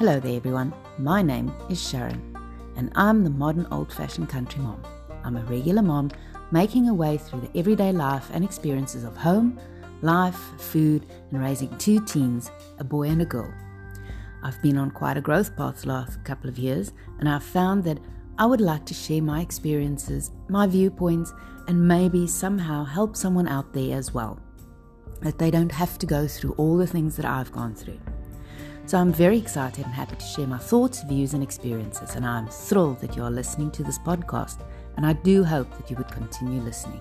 Hello there, everyone. My name is Sharon, and I'm the modern old fashioned country mom. I'm a regular mom making a way through the everyday life and experiences of home, life, food, and raising two teens, a boy and a girl. I've been on quite a growth path the last couple of years, and I've found that I would like to share my experiences, my viewpoints, and maybe somehow help someone out there as well. That they don't have to go through all the things that I've gone through. So I'm very excited and happy to share my thoughts, views, and experiences, and I'm thrilled that you are listening to this podcast, and I do hope that you would continue listening.